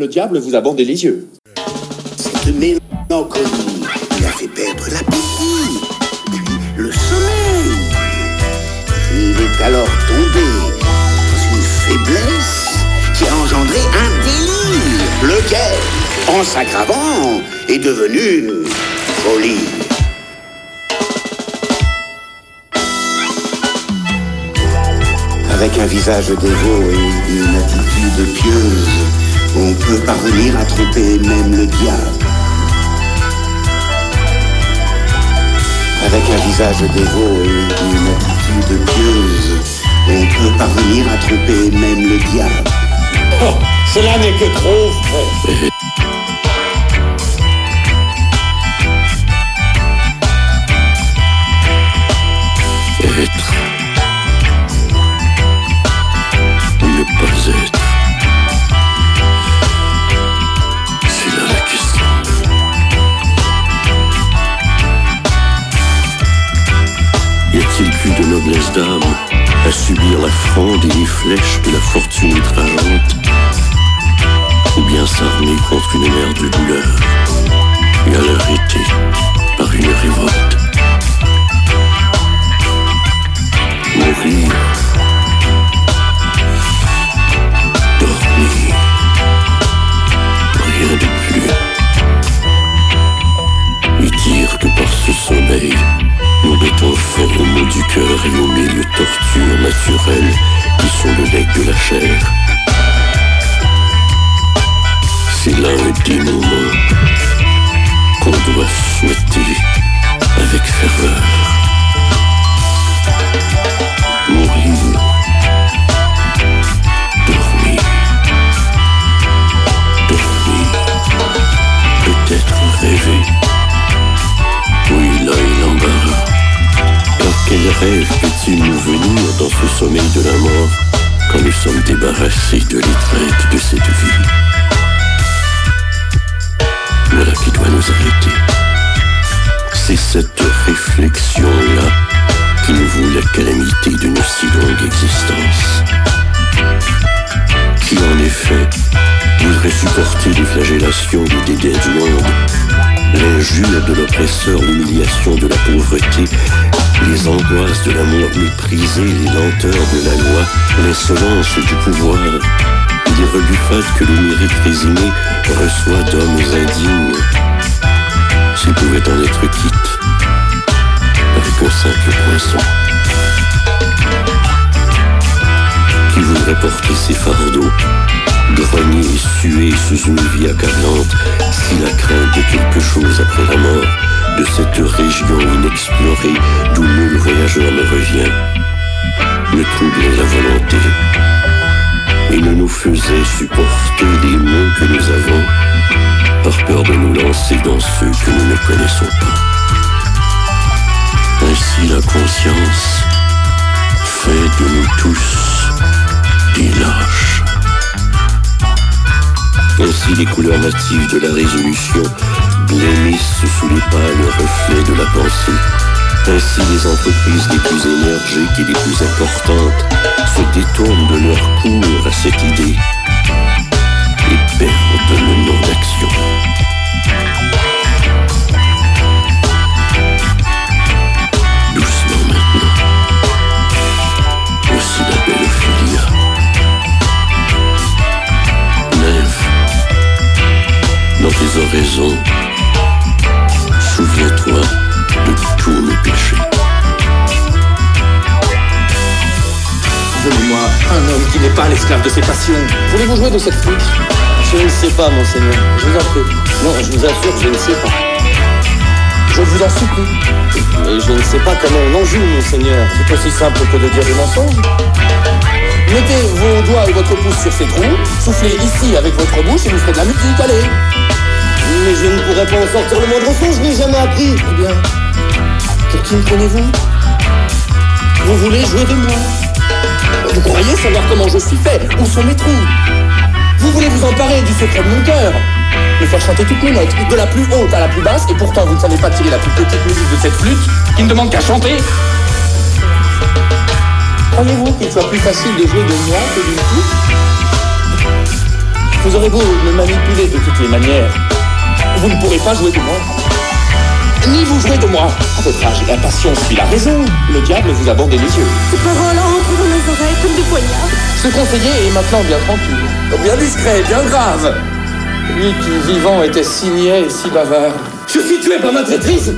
le diable vous a bandé les yeux. Cette mélancolie lui a fait perdre l'appétit, puis le sommeil. Il est alors tombé dans une faiblesse qui a engendré un délire, lequel, en s'aggravant, est devenu une folie. Avec un visage dévot et une attitude pieuse, on peut parvenir à tromper même le diable. Avec un visage dévot et une attitude pieuse, on peut parvenir à tromper même le diable. Oh, cela n'est que trop. Et les flèches de la fortune outrageante Ou bien s'armer contre une mer de douleur et à l'arrêter par une révolte nouvelles. De l'étreinte de cette vie Voilà qui doit nous arrêter. C'est cette réflexion-là qui nous vaut la calamité d'une si longue existence. Qui en effet voudrait supporter les flagellations du dédain du monde L'injure de l'oppresseur, l'humiliation de la pauvreté, les angoisses de l'amour méprisé, les lenteurs de la loi, l'insolence du pouvoir, les rebuffades que le mérite résigné reçoit d'hommes indignes. S'il pouvait en être quitte, avec un simple poisson. Qui voudrait porter ses fardeaux grogner et suer sous une vie accablante, si la crainte de quelque chose après la mort, de cette région inexplorée d'où nul voyageur ne revient, ne troublait la volonté et ne nous faisait supporter les maux que nous avons par peur de nous lancer dans ceux que nous ne connaissons pas. Ainsi la conscience fait de nous tous des lâches. Ainsi les couleurs natives de la résolution blêmissent sous les pâles reflets de la pensée. Ainsi les entreprises les plus énergiques et les plus importantes se détournent de leur cours à cette idée et perdent le nom d'action. Doucement maintenant. Aussi la belle Ophélia. Nève, dans tes oraisons, souviens-toi de tous mes péchés. Donnez-moi un homme qui n'est pas l'esclave de ses passions. Voulez-vous jouer de cette flûte? Je ne sais pas, monseigneur. Je vous en prie. Non, je vous assure, je ne sais pas. Je vous en supplie. Mais je ne sais pas comment on en joue, monseigneur. C'est aussi simple que de dire des mensonges. Mettez vos doigts et votre pouce sur ces trous, soufflez ici avec votre bouche et vous ferez de la musique, allez. Mais je ne pourrais pas en sortir le moindre son, je n'ai jamais appris. Eh bien, pour qui me prenez-vous? Vous voulez jouer de moi? Vous croyez savoir comment je suis fait? Où sont mes trous? Vous voulez vous emparer du secret de mon cœur? Me faire chanter toutes mes notes, de la plus haute à la plus basse, et pourtant vous ne savez pas tirer la plus petite musique de cette flûte qui ne demande qu'à chanter. Croyez-vous qu'il soit plus facile de jouer de moi que d'une flûte? Vous aurez beau me manipuler de toutes les manières, vous ne pourrez pas jouer de moi. Ni vous jouer de moi. À votre âge, la passion suit la raison. Le diable vous a bandé les yeux. Ces paroles entrent dans mes oreilles comme des poignards. Ce conseiller est maintenant bien tranquille, bien discret, bien grave. Lui qui, vivant, était si niais et si bavard. Je suis tué par ma traîtrise